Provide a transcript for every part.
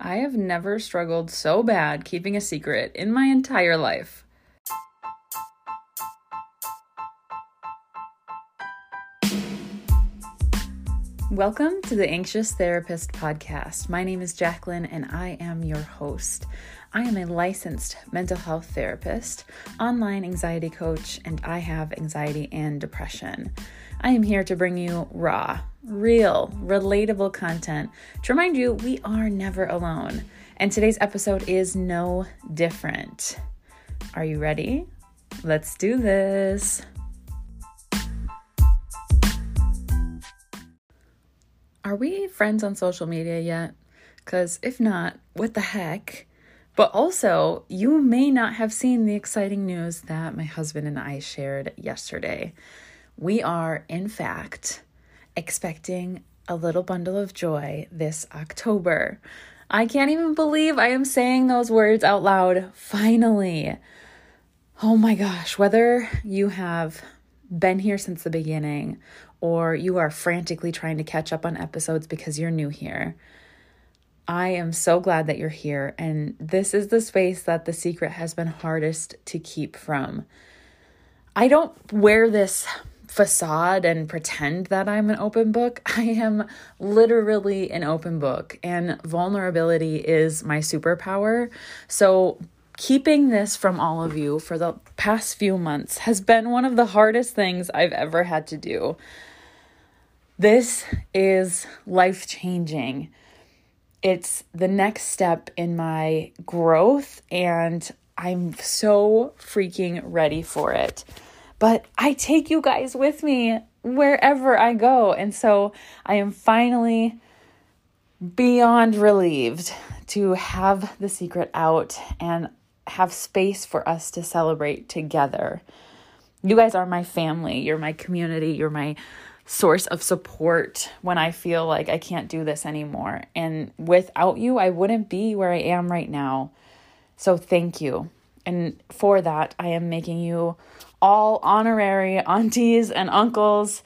I have never struggled so bad keeping a secret in my entire life. Welcome to the Anxious Therapist Podcast. My name is Jacqueline and I am your host. I am a licensed mental health therapist, online anxiety coach, and I have anxiety and depression. I am here to bring you raw, real, relatable content to remind you we are never alone. And today's episode is no different. Are you ready? Let's do this. Are we friends on social media yet? Because if not, what the heck? But also, you may not have seen the exciting news that my husband and I shared yesterday. We are, in fact, expecting a little bundle of joy this October. I can't even believe I am saying those words out loud. Finally. Oh my gosh, whether you have been here since the beginning or you are frantically trying to catch up on episodes because you're new here, I am so glad that you're here. And this is the space that the secret has been hardest to keep from. I don't wear this facade and pretend that I'm an open book. I am literally an open book, and vulnerability is my superpower. So, keeping this from all of you for the past few months has been one of the hardest things I've ever had to do. This is life changing it's the next step in my growth, and I'm so freaking ready for it. But I take you guys with me wherever I go. And so I am finally beyond relieved to have the secret out and have space for us to celebrate together. You guys are my family, you're my community, you're my source of support when I feel like I can't do this anymore. And without you, I wouldn't be where I am right now. So thank you. And for that, I am making you all honorary aunties and uncles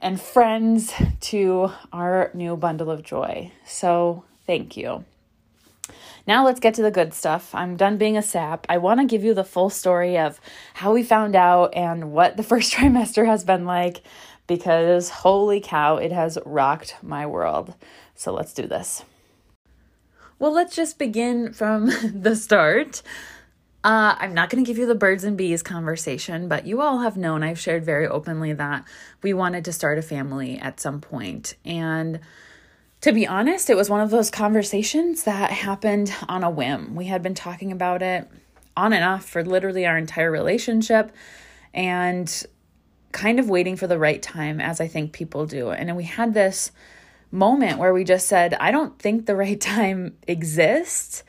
and friends to our new bundle of joy. So thank you. Now let's get to the good stuff. I'm done being a sap. I want to give you the full story of how we found out and what the first trimester has been like because holy cow, it has rocked my world. So let's do this. Well, let's just begin from the start. Uh, I'm not going to give you the birds and bees conversation, but you all have known I've shared very openly that we wanted to start a family at some point. And to be honest, it was one of those conversations that happened on a whim. We had been talking about it on and off for literally our entire relationship. And kind of waiting for the right time, as I think people do. And we had this moment where we just said, I don't think the right time exists.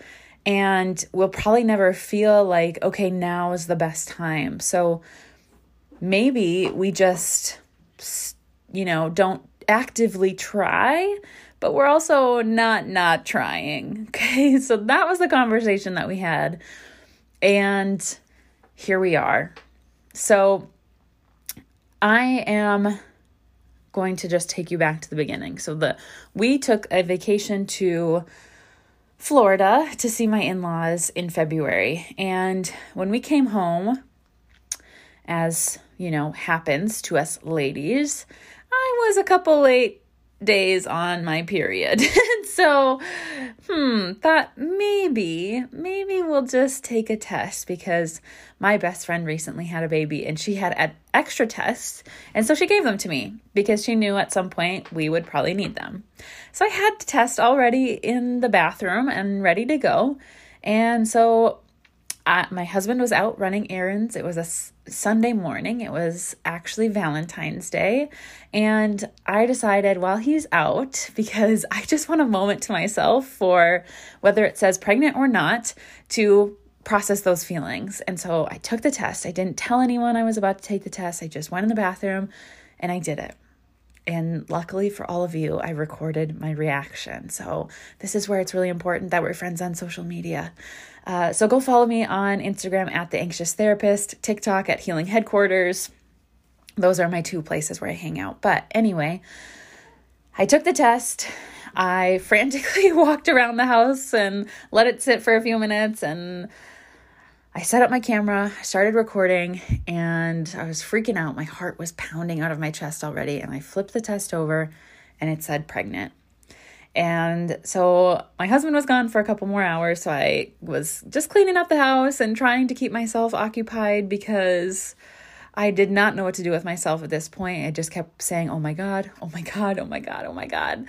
And we'll probably never feel like, okay, now is the best time. So maybe we just, you know, don't actively try, but we're also not not trying. Okay. So that was the conversation that we had. And here we are. So I am going to just take you back to the beginning. So the we took a vacation to Florida to see my in-laws in February. And when we came home, as you know, happens to us ladies, I was a couple late days on my period. so, hmm, thought maybe, maybe we'll just take a test because my best friend recently had a baby and she had extra tests. And so she gave them to me because she knew at some point we would probably need them. So I had to test already in the bathroom and ready to go. And so my husband was out running errands. It was a s- Sunday morning. It was actually Valentine's Day. And I decided while he's out, because I just want a moment to myself for whether it says pregnant or not, to process those feelings. And so I took the test. I didn't tell anyone I was about to take the test. I just went in the bathroom and I did it. And luckily for all of you, I recorded my reaction. So, this is where it's really important that we're friends on social media. Uh, so, go follow me on Instagram at The Anxious Therapist, TikTok at Healing Headquarters. Those are my two places where I hang out. But anyway, I took the test. I frantically walked around the house and let it sit for a few minutes and I set up my camera, started recording, and I was freaking out. My heart was pounding out of my chest already. And I flipped the test over and it said pregnant. And so my husband was gone for a couple more hours. So I was just cleaning up the house and trying to keep myself occupied because I did not know what to do with myself at this point. I just kept saying, "Oh my god, oh my god, oh my god, oh my god."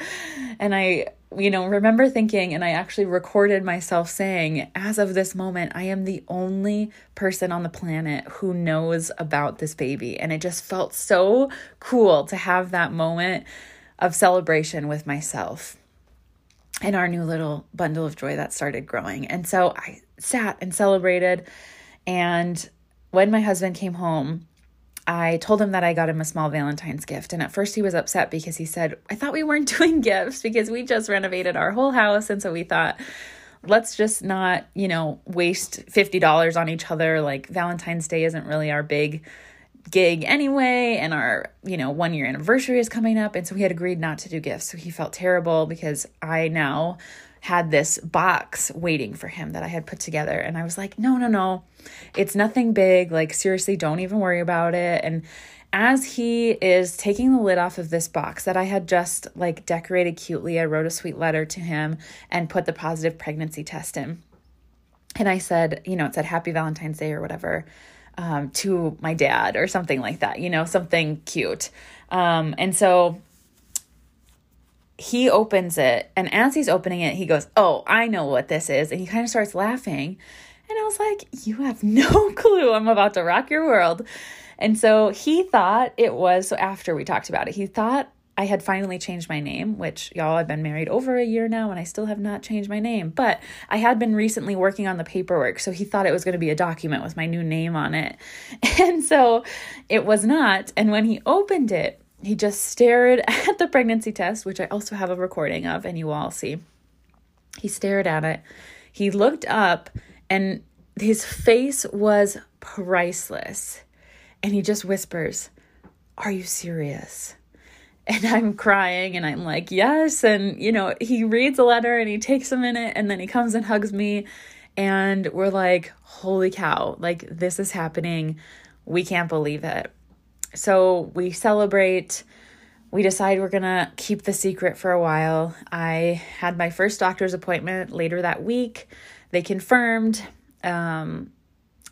And I, you know, remember thinking and I actually recorded myself saying, "As of this moment, I am the only person on the planet who knows about this baby." And it just felt so cool to have that moment of celebration with myself and our new little bundle of joy that started growing. And so I sat and celebrated and when my husband came home, I told him that I got him a small Valentine's gift. And at first he was upset because he said, I thought we weren't doing gifts because we just renovated our whole house. And so we thought, let's just not, you know, waste $50 on each other. Like Valentine's Day isn't really our big gig anyway. And our, you know, one year anniversary is coming up. And so we had agreed not to do gifts. So he felt terrible because I now had this box waiting for him that I had put together. And I was like, no, no, no, it's nothing big. Like, seriously, don't even worry about it. And as he is taking the lid off of this box that I had just like decorated cutely, I wrote a sweet letter to him and put the positive pregnancy test in. And I said, you know, it said Happy Valentine's Day or whatever um, to my dad or something like that, you know, something cute. Um, and so he opens it and as he's opening it he goes oh i know what this is and he kind of starts laughing. And i was like you have no clue i'm about to rock your world. And so he thought it was so after we talked about it he thought i had finally changed my name which y'all i've been married over a year now and i still have not changed my name but i had been recently working on the paperwork so he thought it was going to be a document with my new name on it. And so it was not and when he opened it he just stared at the pregnancy test, which I also have a recording of, and you all see. He stared at it. He looked up, and his face was priceless. And he just whispers, Are you serious? And I'm crying, and I'm like, Yes. And, you know, he reads a letter and he takes a minute, and then he comes and hugs me. And we're like, Holy cow, like, this is happening. We can't believe it. So we celebrate. We decide we're going to keep the secret for a while. I had my first doctor's appointment later that week. They confirmed. Um,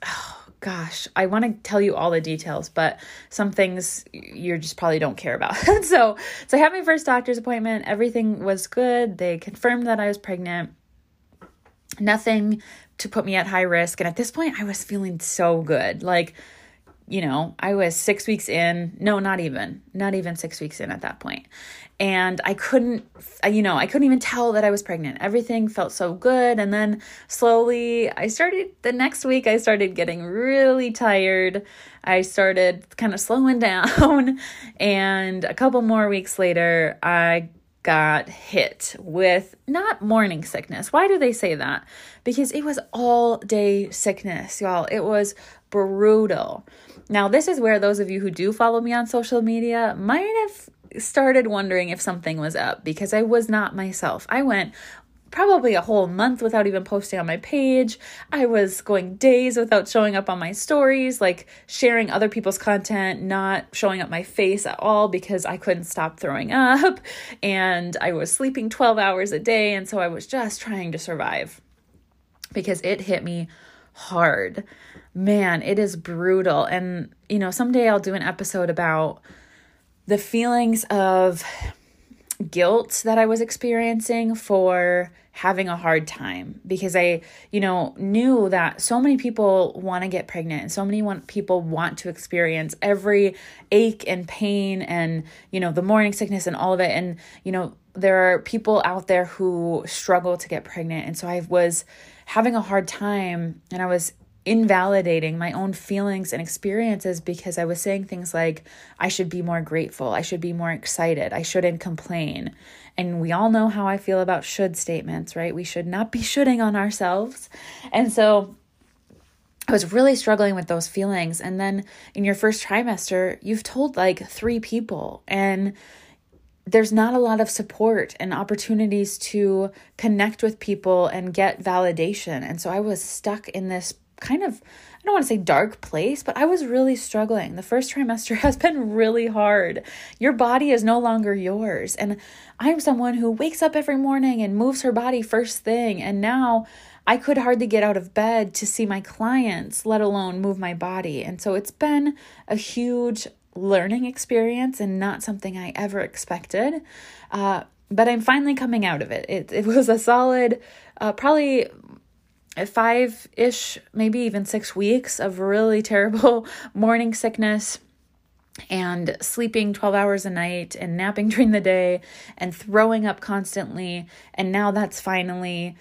oh, gosh, I want to tell you all the details, but some things you just probably don't care about. so, so I had my first doctor's appointment. Everything was good. They confirmed that I was pregnant. Nothing to put me at high risk. And at this point, I was feeling so good. Like, you know, I was six weeks in, no, not even, not even six weeks in at that point. And I couldn't, you know, I couldn't even tell that I was pregnant. Everything felt so good. And then slowly, I started, the next week, I started getting really tired. I started kind of slowing down. and a couple more weeks later, I got hit with not morning sickness. Why do they say that? Because it was all day sickness, y'all. It was brutal. Now, this is where those of you who do follow me on social media might have started wondering if something was up because I was not myself. I went probably a whole month without even posting on my page. I was going days without showing up on my stories, like sharing other people's content, not showing up my face at all because I couldn't stop throwing up. And I was sleeping 12 hours a day. And so I was just trying to survive because it hit me hard man, it is brutal. And, you know, someday I'll do an episode about the feelings of guilt that I was experiencing for having a hard time because I, you know, knew that so many people want to get pregnant and so many want, people want to experience every ache and pain and, you know, the morning sickness and all of it. And, you know, there are people out there who struggle to get pregnant. And so I was having a hard time and I was invalidating my own feelings and experiences because I was saying things like, I should be more grateful, I should be more excited, I shouldn't complain. And we all know how I feel about should statements, right? We should not be shoulding on ourselves. And so I was really struggling with those feelings. And then in your first trimester, you've told like three people, and there's not a lot of support and opportunities to connect with people and get validation. And so I was stuck in this kind of I don't want to say dark place, but I was really struggling. The first trimester has been really hard. Your body is no longer yours. And I'm someone who wakes up every morning and moves her body first thing. And now I could hardly get out of bed to see my clients, let alone move my body. And so it's been a huge learning experience and not something I ever expected. Uh, but I'm finally coming out of it. It, it was a solid, uh, probably five ish, maybe even six weeks of really terrible morning sickness and sleeping 12 hours a night and napping during the day and throwing up constantly. And now that's finally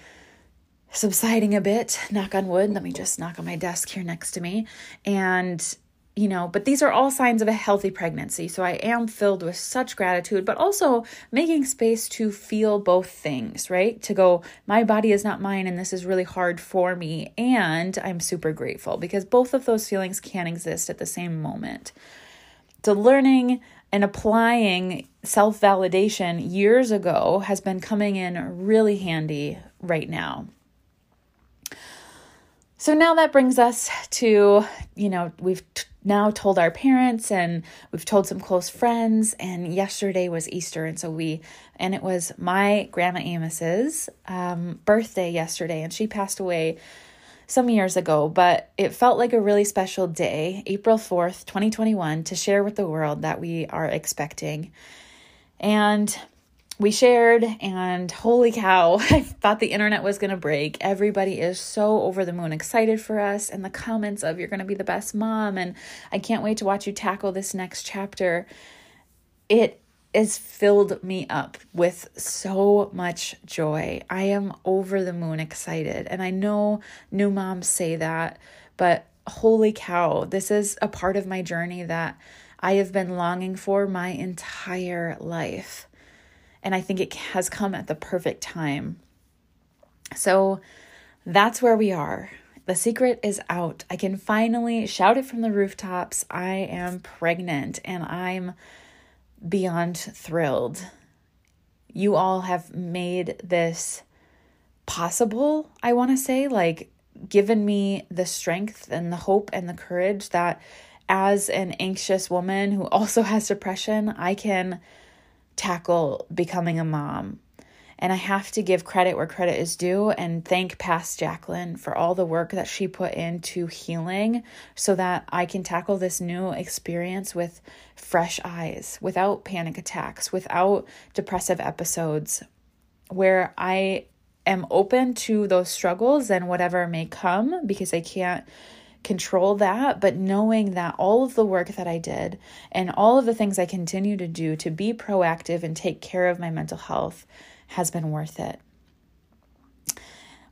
subsiding a bit. Knock on wood. Let me just knock on my desk here next to me. And you know, but these are all signs of a healthy pregnancy. So I am filled with such gratitude, but also making space to feel both things, right? To go, my body is not mine and this is really hard for me. And I'm super grateful because both of those feelings can exist at the same moment. So learning and applying self validation years ago has been coming in really handy right now. So now that brings us to, you know, we've t- now told our parents and we've told some close friends and yesterday was Easter and so we and it was my grandma Amos's um, birthday yesterday and she passed away some years ago, but it felt like a really special day, April 4th, 2021, to share with the world that we are expecting. And we shared, and holy cow, I thought the internet was going to break. Everybody is so over the moon excited for us, and the comments of you're going to be the best mom, and I can't wait to watch you tackle this next chapter. It has filled me up with so much joy. I am over the moon excited, and I know new moms say that, but holy cow, this is a part of my journey that I have been longing for my entire life. And I think it has come at the perfect time. So that's where we are. The secret is out. I can finally shout it from the rooftops. I am pregnant and I'm beyond thrilled. You all have made this possible, I want to say, like given me the strength and the hope and the courage that as an anxious woman who also has depression, I can tackle becoming a mom. And I have to give credit where credit is due and thank past Jacqueline for all the work that she put into healing so that I can tackle this new experience with fresh eyes, without panic attacks, without depressive episodes, where I am open to those struggles and whatever may come because I can't control that, but knowing that all of the work that I did and all of the things I continue to do to be proactive and take care of my mental health has been worth it.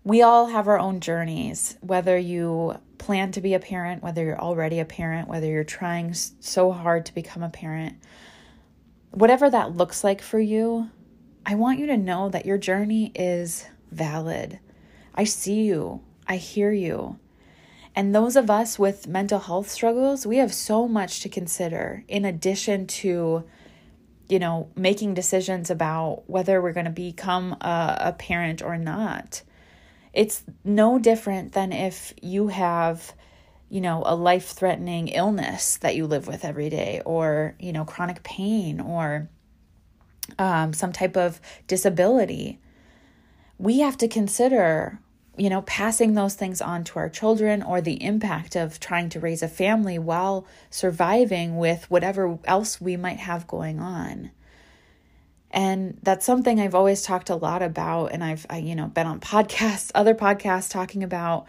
We all have our own journeys, whether you plan to be a parent, whether you're already a parent, whether you're trying so hard to become a parent. Whatever that looks like for you, I want you to know that your journey is valid. I see you, I hear you. And those of us with mental health struggles, we have so much to consider in addition to, you know, making decisions about whether we're going to become a, a parent or not. It's no different than if you have, you know, a life threatening illness that you live with every day, or, you know, chronic pain, or um, some type of disability. We have to consider you know, passing those things on to our children or the impact of trying to raise a family while surviving with whatever else we might have going on. And that's something I've always talked a lot about and I've I, you know, been on podcasts, other podcasts talking about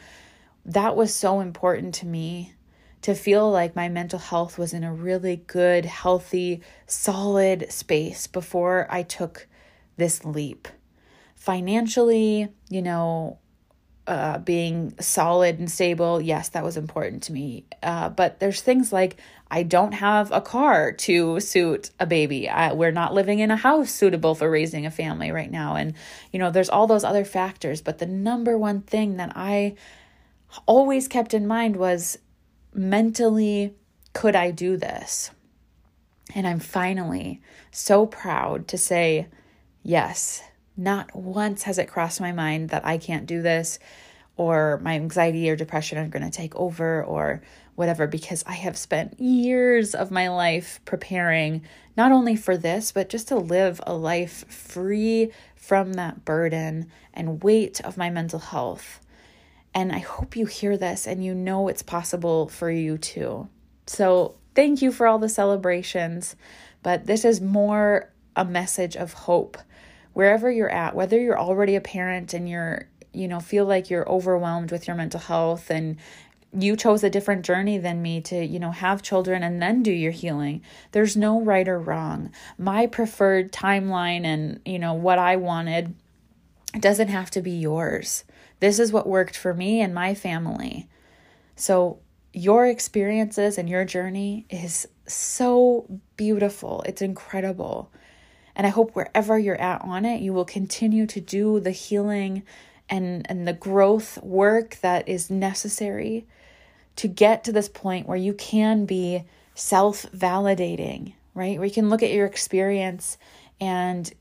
that was so important to me to feel like my mental health was in a really good, healthy, solid space before I took this leap. Financially, you know, uh, being solid and stable, yes, that was important to me. Uh, but there's things like I don't have a car to suit a baby. I, we're not living in a house suitable for raising a family right now. And, you know, there's all those other factors. But the number one thing that I always kept in mind was mentally, could I do this? And I'm finally so proud to say, yes, not once has it crossed my mind that I can't do this or my anxiety or depression are going to take over or whatever, because I have spent years of my life preparing not only for this, but just to live a life free from that burden and weight of my mental health. And I hope you hear this and you know it's possible for you too. So, thank you for all the celebrations, but this is more a message of hope. Wherever you're at, whether you're already a parent and you're, you know, feel like you're overwhelmed with your mental health and you chose a different journey than me to, you know, have children and then do your healing. There's no right or wrong. My preferred timeline and, you know, what I wanted doesn't have to be yours. This is what worked for me and my family. So, your experiences and your journey is so beautiful. It's incredible. And I hope wherever you're at on it, you will continue to do the healing and, and the growth work that is necessary to get to this point where you can be self validating, right? Where you can look at your experience and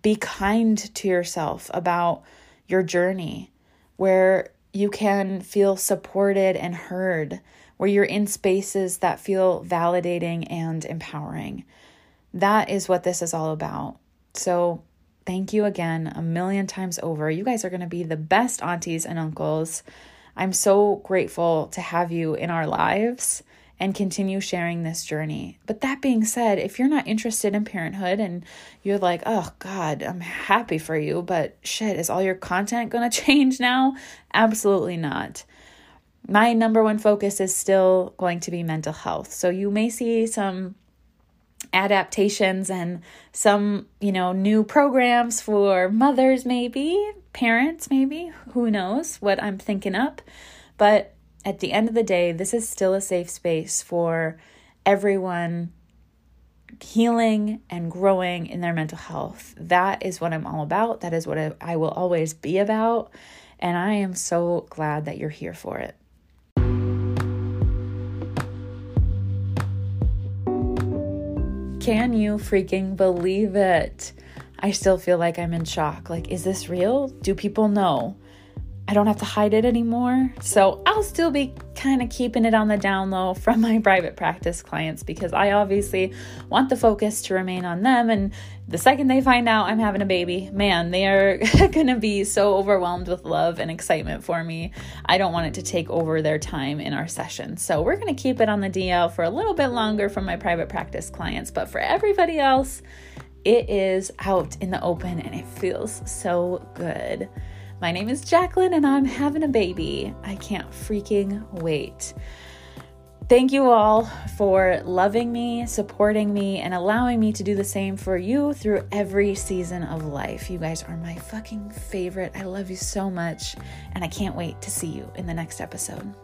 be kind to yourself about your journey, where you can feel supported and heard, where you're in spaces that feel validating and empowering. That is what this is all about. So, thank you again a million times over. You guys are going to be the best aunties and uncles. I'm so grateful to have you in our lives and continue sharing this journey. But that being said, if you're not interested in parenthood and you're like, oh God, I'm happy for you, but shit, is all your content gonna change now? Absolutely not. My number one focus is still going to be mental health. So you may see some adaptations and some, you know, new programs for mothers, maybe, parents, maybe, who knows what I'm thinking up. But at the end of the day, this is still a safe space for everyone healing and growing in their mental health. That is what I'm all about. That is what I, will always be about. And I am so glad that you're here for it. Can you freaking believe it? I still feel like I'm in shock. Like, is this real? Do people know? I don't have to hide it anymore. So I'll still be kind of keeping it on the down low from my private practice clients because I obviously want the focus to remain on them. And the second they find out I'm having a baby, man, they are going to be so overwhelmed with love and excitement for me. I don't want it to take over their time in our session. So we're going to keep it on the DL for a little bit longer from my private practice clients. But for everybody else, it is out in the open and it feels so good. My name is Jacqueline and I'm having a baby. I can't freaking wait. Thank you all for loving me, supporting me, and allowing me to do the same for you through every season of life. You guys are my fucking favorite. I love you so much, and I can't wait to see you in the next episode.